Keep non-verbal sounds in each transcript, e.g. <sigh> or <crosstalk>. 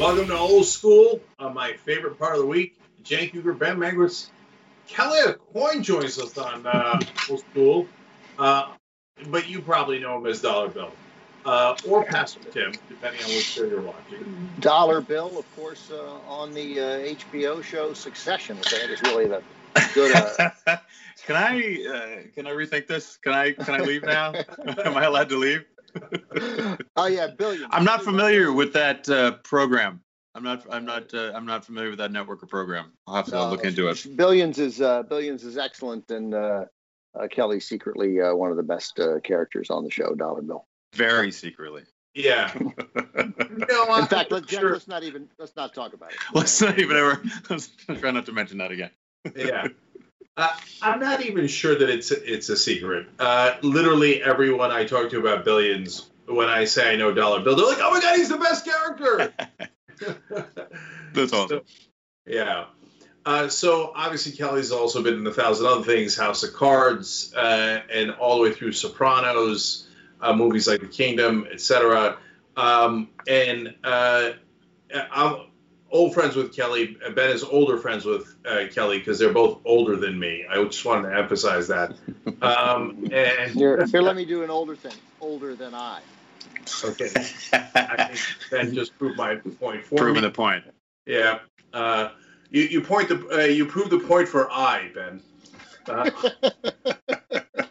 Welcome to Old School, uh, my favorite part of the week. Cenk Uygur, Ben Megris, Kelly AuCoin joins us on uh, Old School, uh, but you probably know him as Dollar Bill uh, or Pastor Tim, depending on which show you're watching. Dollar Bill, of course, uh, on the HBO show Succession, which I think is really the good. <laughs> can I uh, can I rethink this? Can I can I leave now? <laughs> Am I allowed to leave? Oh yeah, billions. I'm not familiar with that uh, program. I'm not. I'm not. Uh, I'm not familiar with that network or program. I'll have to no, look into it. Billions is uh, Billions is excellent, and uh, uh, Kelly's secretly uh, one of the best characters on the show, Dollar Bill. Very secretly. Yeah. <laughs> no, In fact, let's, sure. let's not even let's not talk about it. Let's not even ever. <laughs> Let's try not to mention that again. yeah. <laughs> Uh, I'm not even sure that it's it's a secret. Uh, literally everyone I talk to about billions, when I say I know Dollar Bill, they're like, "Oh my god, he's the best character." <laughs> <laughs> That's awesome. So, yeah. Uh, so obviously Kelly's also been in a thousand other things, House of Cards, uh, and all the way through Sopranos, uh, movies like The Kingdom, etc. Um, and uh, I'm old friends with Kelly. Ben is older friends with uh, Kelly because they're both older than me. I just wanted to emphasize that. <laughs> Um, and here, here, let me do an older thing. Older than I. Okay. <laughs> I think Ben just proved my point for Proving me. the point. Yeah. Uh, you, you point the uh, you prove the point for I, Ben. <laughs>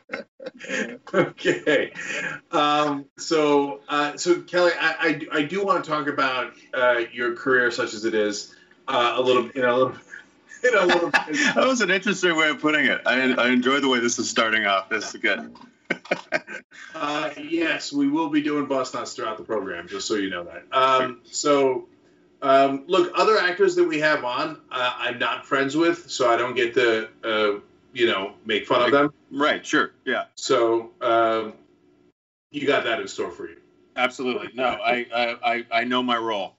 <laughs> Okay. Um, so, uh, so Kelly, I, I, I, do want to talk about uh, your career, such as it is, uh, a little, in a little, <laughs> in a little. <laughs> that was an interesting way of putting it. I, I enjoy the way this is starting off. This is good. Uh, yes, we will be doing bust nuts throughout the program, just so you know that. Um, so, um, look, other actors that we have on, uh, I'm not friends with, so I don't get to, uh, you know, make fun of them. Right. Sure. Yeah. So, um, you got that in store for you. Absolutely. No, I I, I know my role.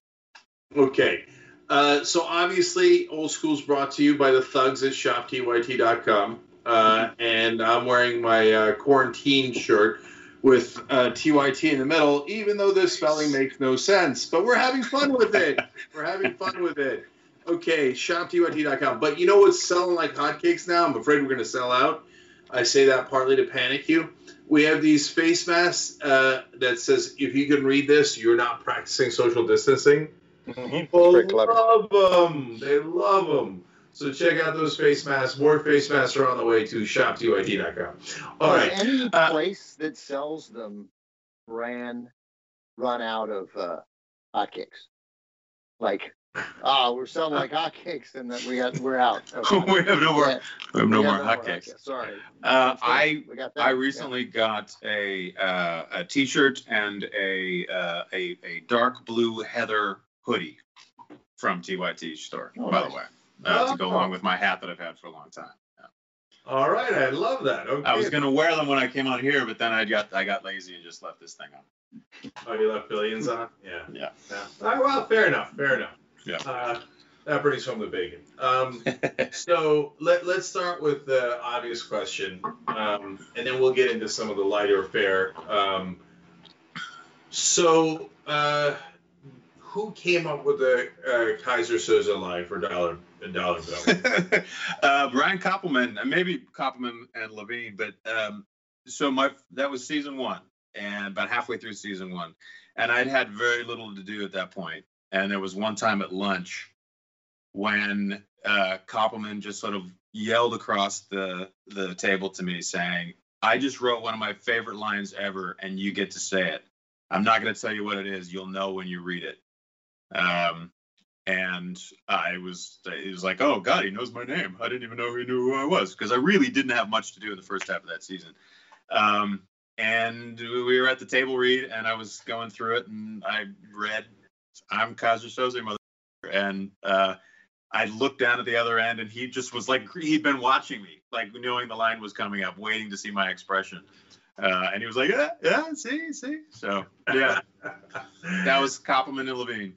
Okay. Uh, so obviously, Old School's brought to you by the thugs at shoptyt.com. Uh, and I'm wearing my uh, quarantine shirt with uh, TYT in the middle, even though this spelling makes no sense. But we're having fun with it. we're having fun with it. Okay, shoptyt.com. But you know what's selling like hotcakes now? I'm afraid we're going to sell out. I say that partly to panic you we have these face masks uh, that says if you can read this, you're not practicing social distancing. Mm-hmm. People love them. They love them. So check out those face masks. More face masks are on the way to shoptyt.com. All right. Any uh, place that sells them ran run out of uh, hotcakes? Like Oh, we're selling like hotcakes, and then we had we're out. <laughs> Okay. we have no more. Yeah. We have no we more hotcakes. Hot Sorry. Uh, I I recently yeah. got a uh, a T-shirt and a, uh, a a dark blue heather hoodie from TYT store. Oh, by nice. the way, uh, oh. to go along with my hat that I've had for a long time. All right, I love that. Okay. I was gonna wear them when I came out here, but then I got I got lazy and just left this thing on. Oh, you left billions on? Yeah. Yeah. yeah. All right, well, fair enough. Fair enough. Yeah. Uh, that brings home the bacon. Um, <laughs> so let, let's start with the obvious question, um, and then we'll get into some of the lighter fare. Um, so, uh, who came up with the uh, Keyser Söze line for dollar dollar bill? <laughs> uh, Brian Koppelman, maybe Koppelman and Levine, but um, so my that was season one, and about halfway through season one, and I'd had very little to do at that point, and there was one time at lunch when uh, Koppelman just sort of yelled across the the table to me saying, "I just wrote one of my favorite lines ever, and you get to say it. I'm not going to tell you what it is. You'll know when you read it." Um, and I was, he was like, "Oh God, he knows my name. I didn't even know he knew who I was because I really didn't have much to do in the first half of that season." Um, and we were at the table read, and I was going through it, and I read I'm Söze, mother. And uh, I looked down at the other end, and he just was like, he'd been watching me, like knowing the line was coming up, waiting to see my expression. Uh, and he was like, yeah, yeah, see, see. So, <laughs> yeah, that was Koppelman and Levine.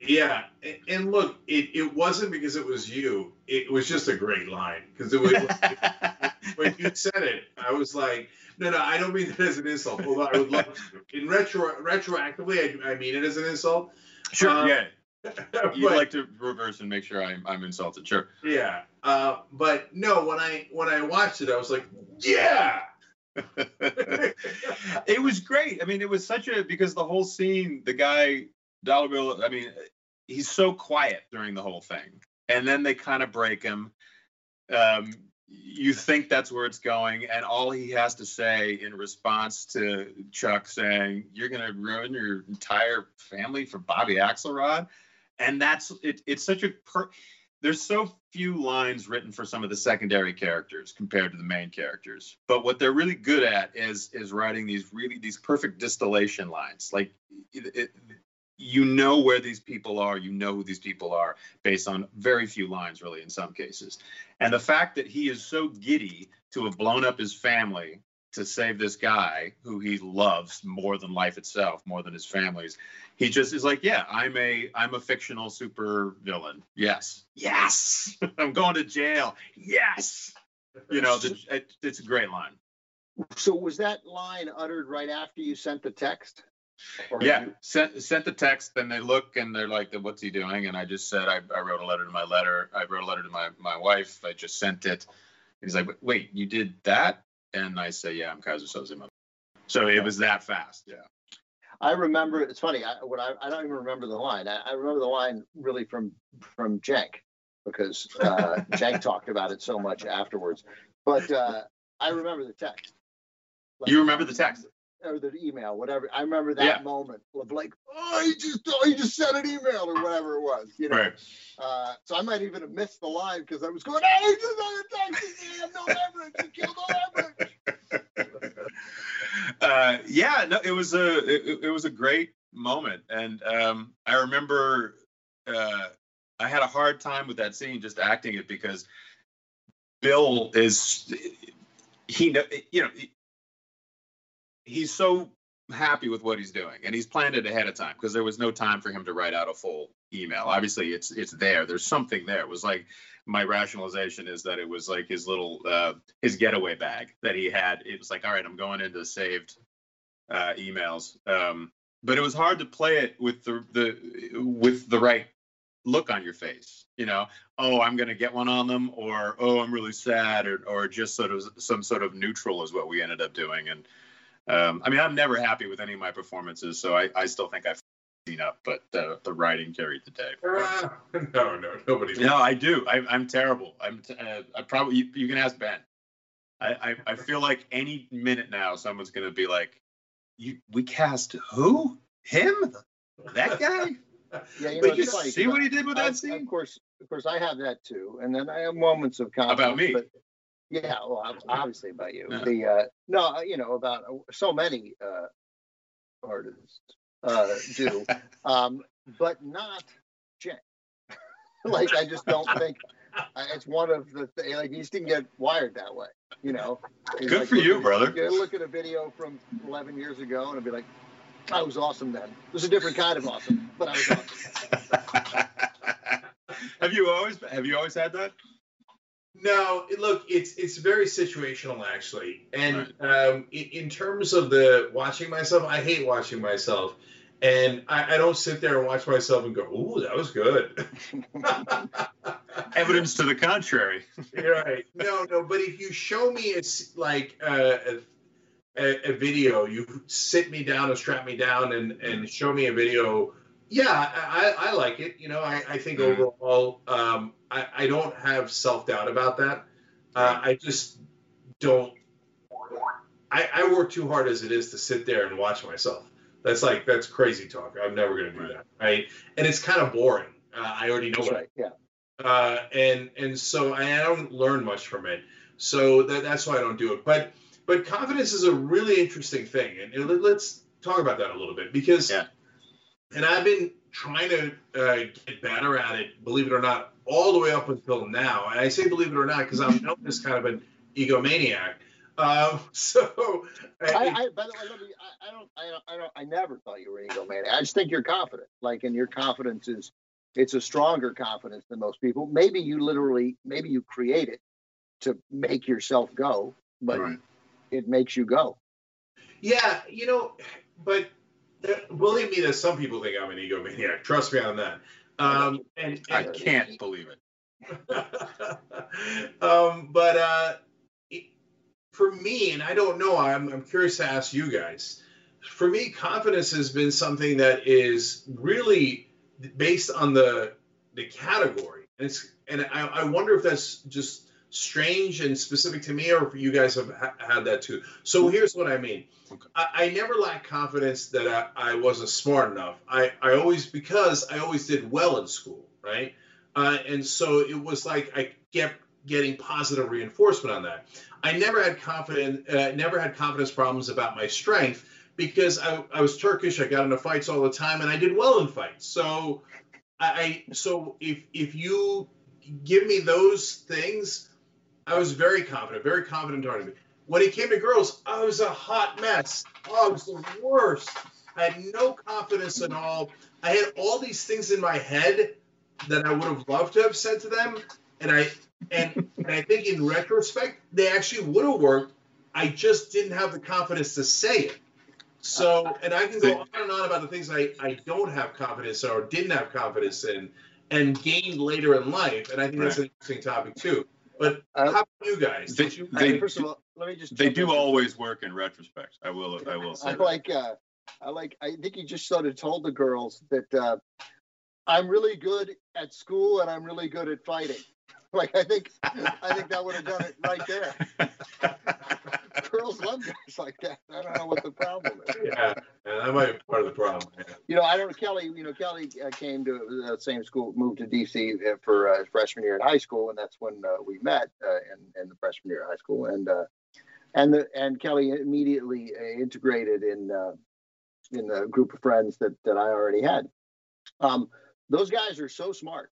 Yeah, and look, it, it wasn't because it was you. It was just a great line because it was <laughs> when you said it, I was like, no, no, I don't mean that as an insult. Although I would love to. In retro retroactively, I, I mean it as an insult. Sure. Um, yeah. <laughs> You'd like to reverse and make sure I'm I'm insulted. Sure. Yeah. Uh, but no, when I when I watched it, I was like, yeah. <laughs> it was great. I mean, it was such a because the whole scene, the guy Dollar Bill. I mean, he's so quiet during the whole thing, and then they kind of break him. Um, you think that's where it's going, and all he has to say in response to Chuck saying, "You're going to ruin your entire family for Bobby Axelrod," and that's it. It's such a per- there's so few lines written for some of the secondary characters compared to the main characters but what they're really good at is is writing these really these perfect distillation lines like it, it, you know where these people are you know who these people are based on very few lines really in some cases. And the fact that he is so giddy to have blown up his family to save this guy who he loves more than life itself more than his family's he just is like yeah i'm a i'm a fictional super villain yes. Yes! <laughs> I'm going to jail. Yes! You know the, it, it's a great line. So was that line uttered right after you sent the text? Yeah you- sent sent the text and they look and they're like what's he doing and i just said i, I wrote a letter to my letter i wrote a letter to my my wife i just sent it he's like wait you did that and i say yeah i'm Keyser Soze. so it was that fast yeah I remember. It's funny. I, what I, I don't even remember the line. I, I remember the line really from from Cenk because uh, Cenk talked about it so much afterwards. But uh, I remember the text. Like, you remember the text or the email, whatever. I remember that Yeah. moment of like, oh, he just oh, he just sent an email or whatever it was, you know. right Uh, so I might even have missed the line because I was going, oh, he just sent a text. He had no leverage. He killed no leverage. <laughs> uh, yeah, no, it was a it, it was a great moment, and um, I remember uh, I had a hard time with that scene, just acting it because Bill is he you know he's so happy with what he's doing, and he's planned it ahead of time because there was no time for him to write out a full email. Obviously, it's it's there. There's something there. It was like my rationalization is that it was like his little uh, his getaway bag that he had. It was like, all right, I'm going into saved uh, emails. Um, but it was hard to play it with the the with the right look on your face. You know, oh, I'm going to get one on them, or oh, I'm really sad, or or just sort of some sort of neutral is what we ended up doing. And um, I mean, I'm never happy with any of my performances, so I, I still think I've seen up, but the the writing carried the day. Uh, <laughs> no, no, nobody. No, I do. I, I'm terrible. I'm. T- uh, I probably. You, you can ask Ben. I, I. I feel like any minute now, someone's gonna be like, "You. We cast who? Him? That guy? <laughs> Yeah, you know, But it's you funny, see 'cause what he did with I- that scene? Of course, of course, I have that too, and then I have moments of confidence. About me? But yeah, well, <laughs> obviously about you. The uh, no, uh, you know about uh, so many uh, artists uh, do, <laughs> um, but not Jen. <laughs> like I just don't think it's one of the th- like he just didn't get wired that way. You know. He's Good like, for you, look- brother. You look at a video from 11 years ago and it'd be like, I was awesome then. It was a different kind of awesome, but I was awesome. have you always have you always had that? No, look, it's it's very situational actually, and um, in, in terms of the watching myself, I hate watching myself, and I, I don't sit there and watch myself and go, "Ooh, that was good." <laughs> Evidence to the contrary. <laughs> Right. No, no, but if you show me a like uh, a, a, video, you sit me down and strap me down and and show me a video. Yeah, I, I like it. You know, I, I think Mhm. overall, um, I, I don't have self doubt about that. Uh, I just don't. I, I work too hard as it is to sit there and watch myself. That's like that's crazy talk. I'm never gonna do Right. that. Right? And it's kind of boring. Uh, I already know That's what I right. Yeah. uh, and and so I don't learn much from it. So that, that's why I don't do it. But but confidence is a really interesting thing, and, and let's talk about that a little bit because. Yeah. And I've been trying to uh, get better at it, believe it or not, all the way up until now. And I say believe it or not because I'm known as kind of an egomaniac. Um, <laughs> so I, I, by the way, let me, I, I don't, I don't, I don't, I never thought you were an egomaniac. I just think you're confident. Like, and your confidence is, it's a stronger confidence than most people. Maybe you literally, maybe you create it to make yourself go, but Right. it makes you go. Yeah, you know, but believe me, that some people think I'm an egomaniac. Trust me on that. Um, and, I can't believe it. <laughs> um, but uh, it, for me, and I don't know, I'm, I'm curious to ask you guys. For me, confidence has been something that is really based on the the category, and it's and I, I wonder if that's just strange and specific to me, or if you guys have ha- had that too. So here's what I mean. Okay. I, I never lacked confidence that I, I wasn't smart enough. I, I always because I always did well in school, right? Uh, and so it was like I kept getting positive reinforcement on that. I never had confidence, uh, never had confidence problems about my strength because I, I was Turkish. I got into fights all the time, and I did well in fights. So I, I so if if you give me those things, I was very confident, very confident tournament. When it came to girls, I was a hot mess. Oh, I was the worst. I had no confidence at all. I had all these things in my head that I would have loved to have said to them, and I and, and I think in retrospect they actually would have worked. I just didn't have the confidence to say it. So, and I can go on and on about the things I, I don't have confidence or didn't have confidence in and gained later in life. And I think that's an interesting topic too. But Uh, how about you guys? They- you, they- first of all, let me just. They do in. always work in retrospect. I will. I will say. I that. like. Uh, I like. I think you just sort of told the girls that uh, I'm really good at school and I'm really good at fighting. <laughs> Like I think. I think that would have done it right there. <laughs> Girls love guys like that. I don't know what the problem is. yeah, and that might be part of the problem. Yeah. You know, I don't know. Kelly, you know, Kelly uh, came to the same school, moved to DC for uh, freshman year in high school, and that's when uh, we met uh, in, in the freshman year of high school. And uh, and the and Kelly immediately uh, integrated in uh, in the group of friends that that I already had. Um, those guys are so smart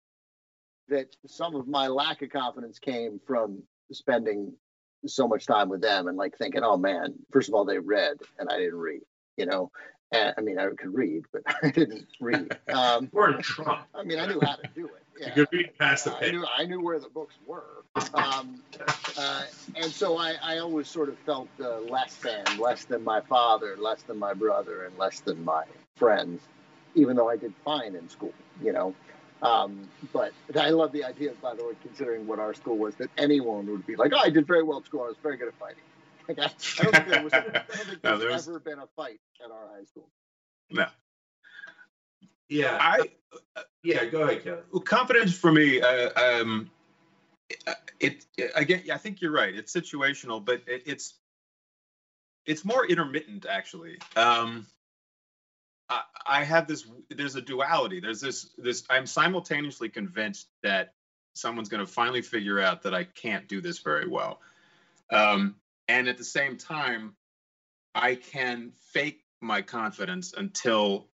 that some of my lack of confidence came from spending so much time with them and like thinking, oh man, first of all, they read and I didn't read, you know. And, I mean, I could read, but <laughs> I didn't read. Um, <laughs> We're in Trump. I mean, I knew how to do it. <laughs> You could read past the I page. knew I knew where the books were, um, uh, and so I, I always sort of felt uh, less than, less than my father, less than my brother, and less than my friends, even though I did fine in school, you know. Um, but I love the idea, by the way, considering what our school was, that anyone would be like, "Oh, I did very well at school. I was very good at fighting." <laughs> Like I, I don't think there was, a, I don't <laughs> think No, there's there was- ever been a fight at our high school. no. Yeah, I yeah. Go ahead, Kelly. Well, confidence for me, uh, um, it, it again. I think you're right. It's situational, but it, it's it's more intermittent actually. Um, I, have this. There's a duality. There's this. This. I'm simultaneously convinced that someone's going to finally figure out that I can't do this very well, um, and at the same time, I can fake my confidence until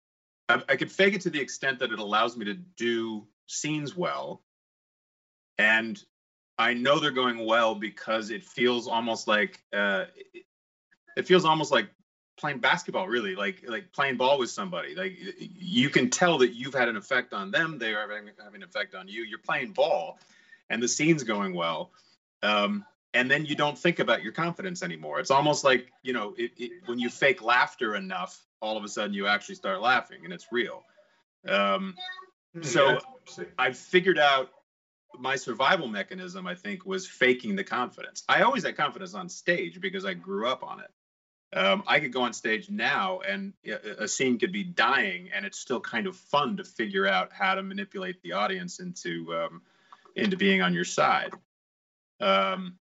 I, I could fake it to the extent that it allows me to do scenes well, and I know they're going well because it feels almost like uh, it feels almost like playing basketball. Really, like like playing ball with somebody. Like you can tell that you've had an effect on them. They are having, having an effect on you. You're playing ball, and the scene's going well. Um, and then you don't think about your confidence anymore. It's almost like you know, it, it, when you fake laughter enough, all of a sudden you actually start laughing, and it's real. Um, So- Yeah. I've figured out my survival mechanism. I think was faking the confidence. I always had confidence on stage because I grew up on it. Um, I could go on stage now, and a a scene could be dying, and it's still kind of fun to figure out how to manipulate the audience into um, into being on your side. Um,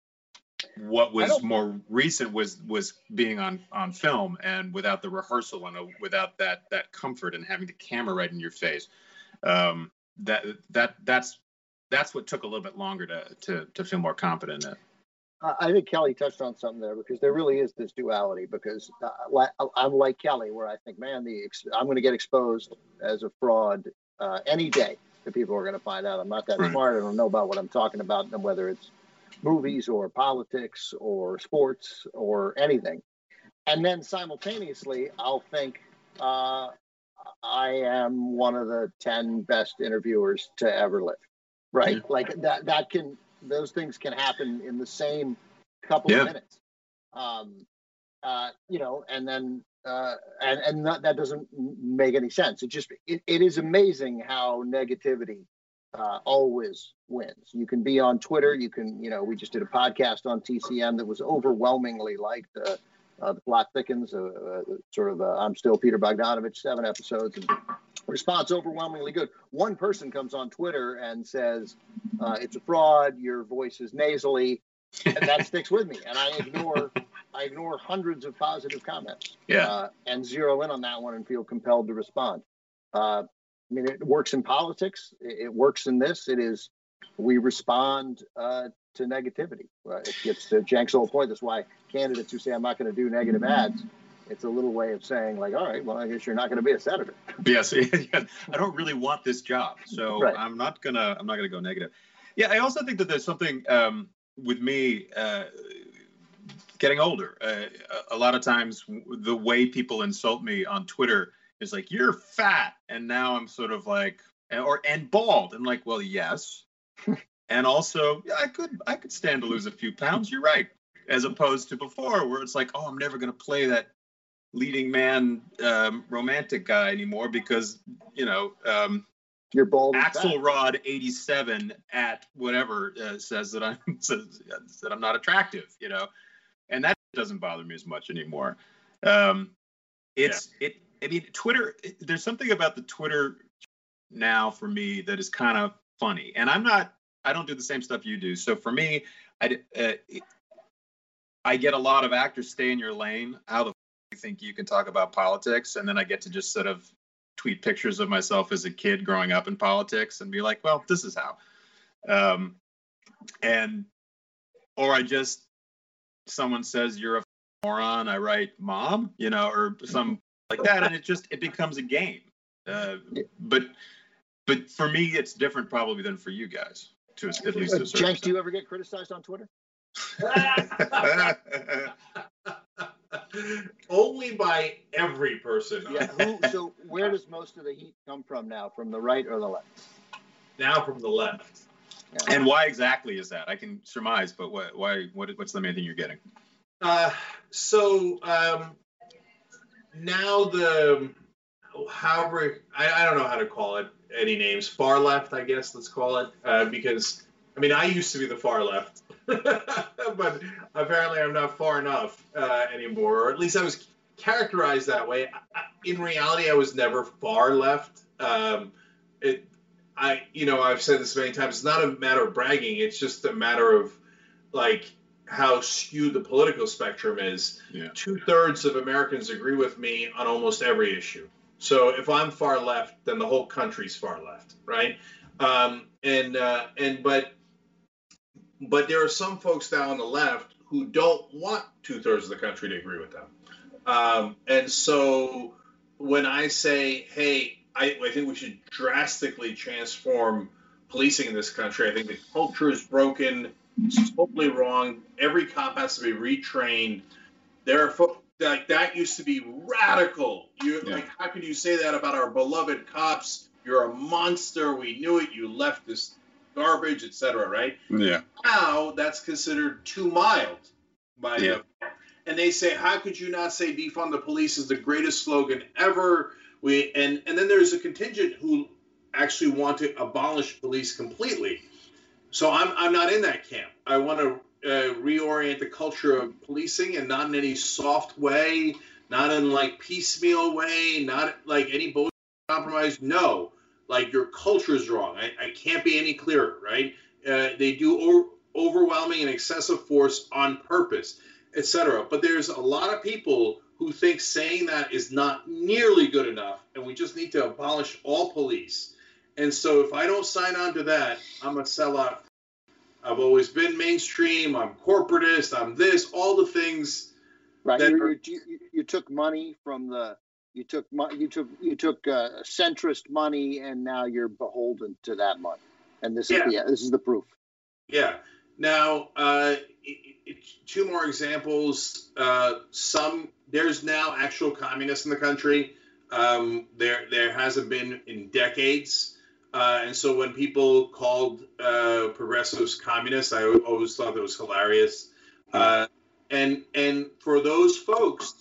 what was more recent was was being on on film and without the rehearsal and uh, without that that comfort and having the camera right in your face. Um, that that that's that's what took a little bit longer to to to feel more confident in. I think Kelly touched on something there because there really is this duality. Because uh, I'm like Kelly, where I think, man, the ex- I'm going to get exposed as a fraud uh, any day. The people are going to find out I'm not that Right. smart. I don't know about what I'm talking about, and whether it's movies or politics or sports or anything. And then simultaneously, I'll think uh, I am one of the ten best interviewers to ever live. Right? Yeah. Like that. That can those things can happen in the same couple Yeah. of minutes. Um, uh, you know, and then uh, and and that, that doesn't make any sense. It just it, it is amazing how negativity uh, always wins. You can be on Twitter. You can you know we just did a podcast on TCM that was overwhelmingly liked. Uh, uh, the plot thickens. Uh, uh, sort of I'm still Peter Bogdanovich. Seven episodes and response overwhelmingly good. One person comes on Twitter and says it's a fraud. Your voice is nasally. And that <laughs> sticks with me, and I ignore I ignore hundreds of positive comments. Yeah. Uh, and zero in on that one and feel compelled to respond. Uh, I mean, it works in politics. It, it, works in this. It is we respond uh, to negativity. it gets to Cenk's whole point. That's why candidates who say I'm not going to do negative ads. It's a little way of saying, like, all right, well, I guess you're not going to be a senator. <laughs> Yes, <laughs> I don't really want this job, so right. I'm not gonna. I'm not gonna go negative. Yeah, I also think that there's something um, with me. Uh, getting older. Uh, a lot of times, the way people insult me on Twitter is like, "You're fat," and now I'm sort of like, or and bald. I'm like, well, yes, <laughs> and also, yeah, I could I could stand to lose a few pounds. You're right. As opposed to before, where it's like, oh, I'm never going to play that leading man um, romantic guy anymore because you know um, you're bald. Axelrod 87 at whatever uh, says that I'm <laughs> says that I'm not attractive. You know, and that doesn't bother me as much anymore. Um, it's yeah. it. I mean, Twitter. There's something about the Twitter now for me that is kind of funny, and I'm not. I don't do the same stuff you do. So for me, I uh, I get a lot of actors stay in your lane. How the f- you think you can talk about politics, and then I get to just sort of tweet pictures of myself as a kid growing up in politics and be like, well, this is how. Um, and or I just someone says you're a moron, I write mom, you know, or some <laughs> like that, and it just it becomes a game. Uh, but but for me, it's different probably than for you guys. To at least, to Cenk, do you ever get criticized on Twitter? <laughs> Only by every person. Yeah. Who, so where does most of the heat come from now? From the right or the left? Now from the left. And why exactly is that? I can surmise, but what, why? What, what's the main thing you're getting? Uh, so um, now the however I, I don't know how to call it any names far left I guess let's call it uh, because I mean I used to be the far left <laughs> but apparently I'm not far enough uh, anymore or at least I was characterized that way I, in reality I was never far left um, it I, you know, I've said this many times. It's not a matter of bragging. It's just a matter of like how skewed the political spectrum is. Yeah. Two thirds of Americans agree with me on almost every issue. So if I'm far left, then the whole country's far left, right? Um, and uh, and but but there are some folks down on the left who don't want two thirds of the country to agree with them. Um, and so when I say, hey, I, I think we should drastically transform policing in this country. I think the culture is broken. It's totally wrong. Every cop has to be retrained. There are fo- like that used to be radical. You yeah. like how could you say that about our beloved cops? You're a monster. We knew it. You left this garbage, etc. Right? Yeah. Now that's considered too mild by yeah. and they say, how could you not say defund the police is the greatest slogan ever? We and and then there's a contingent who actually want to abolish police completely. So I'm I'm not in that camp. I want to uh, reorient the culture of policing and not in any soft way, not in like piecemeal way, not like any bullshit compromise. No, like your culture is wrong. I, I can't be any clearer, right? Uh, they do overwhelming and excessive force on purpose, etc. But there's a lot of people who think saying that is not nearly good enough, and we just need to abolish all police. And so, if I don't sign on to that, I'm a sellout. I've always been mainstream. I'm corporatist. I'm this. All the things. Right. You, you, you, took money from the. You took you took you took uh, centrist money, and now you're beholden to that money. And this yeah. is the this is the proof. Yeah. Now, uh, two more examples. Uh, some there's now actual communists in the country. Um, there there hasn't been in decades. Uh, and so when people called uh, progressives communists, I always thought that was hilarious. Uh, and and for those folks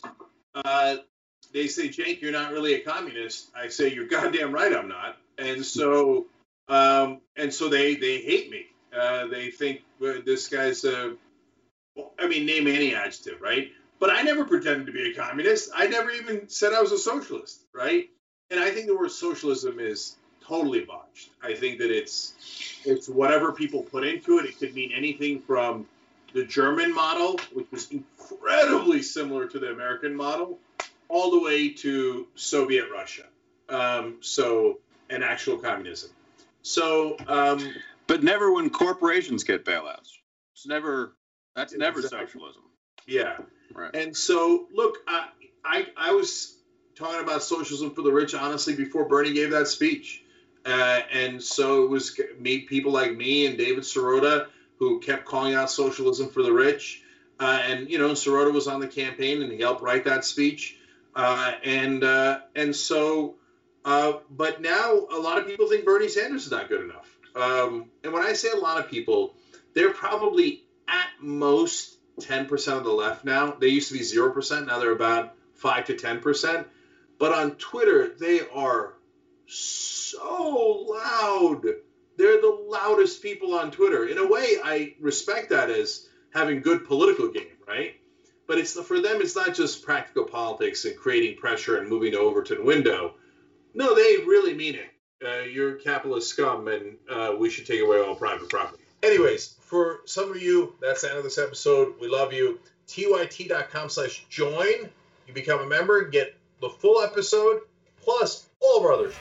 they say, Jake, you're not really a communist. I say, you're goddamn right, I'm not. And <laughs> so, um, and so they they hate me. Uh, they think uh, this guy's a, I mean, name any adjective, right? But I never pretended to be a communist. I never even said I was a socialist, right? And I think the word socialism is totally botched. I think that it's it's whatever people put into it. It could mean anything from the German model, which was incredibly similar to the American model, all the way to Soviet Russia. Um, so, and actual communism. So, um, but never when corporations get bailouts. It's never. That's never Exactly. socialism. yeah. Right. And so, look, I, I, I was talking about socialism for the rich, honestly, before Bernie gave that speech. Uh, and so it was me, people like me and David Sirota who kept calling out socialism for the rich. Uh, and you know, Sirota was on the campaign and he helped write that speech. Uh, and uh, and so, uh, but now a lot of people think Bernie Sanders is not good enough. Um, and when I say a lot of people, they're probably at most 10% of the left now. They used to be 0%. Now they're about 5 to 10%. But on Twitter, they are so loud. They're the loudest people on Twitter. In a way, I respect that as having good political game, right? But it's for them, it's not just practical politics and creating pressure and moving to Overton window. No, they really mean it. Uh, you're capitalist scum, and uh, we should take away all private property. Anyways, for some of you, that's the end of this episode. We love you. tyt.com slash join. You become a member, get the full episode, plus all shows.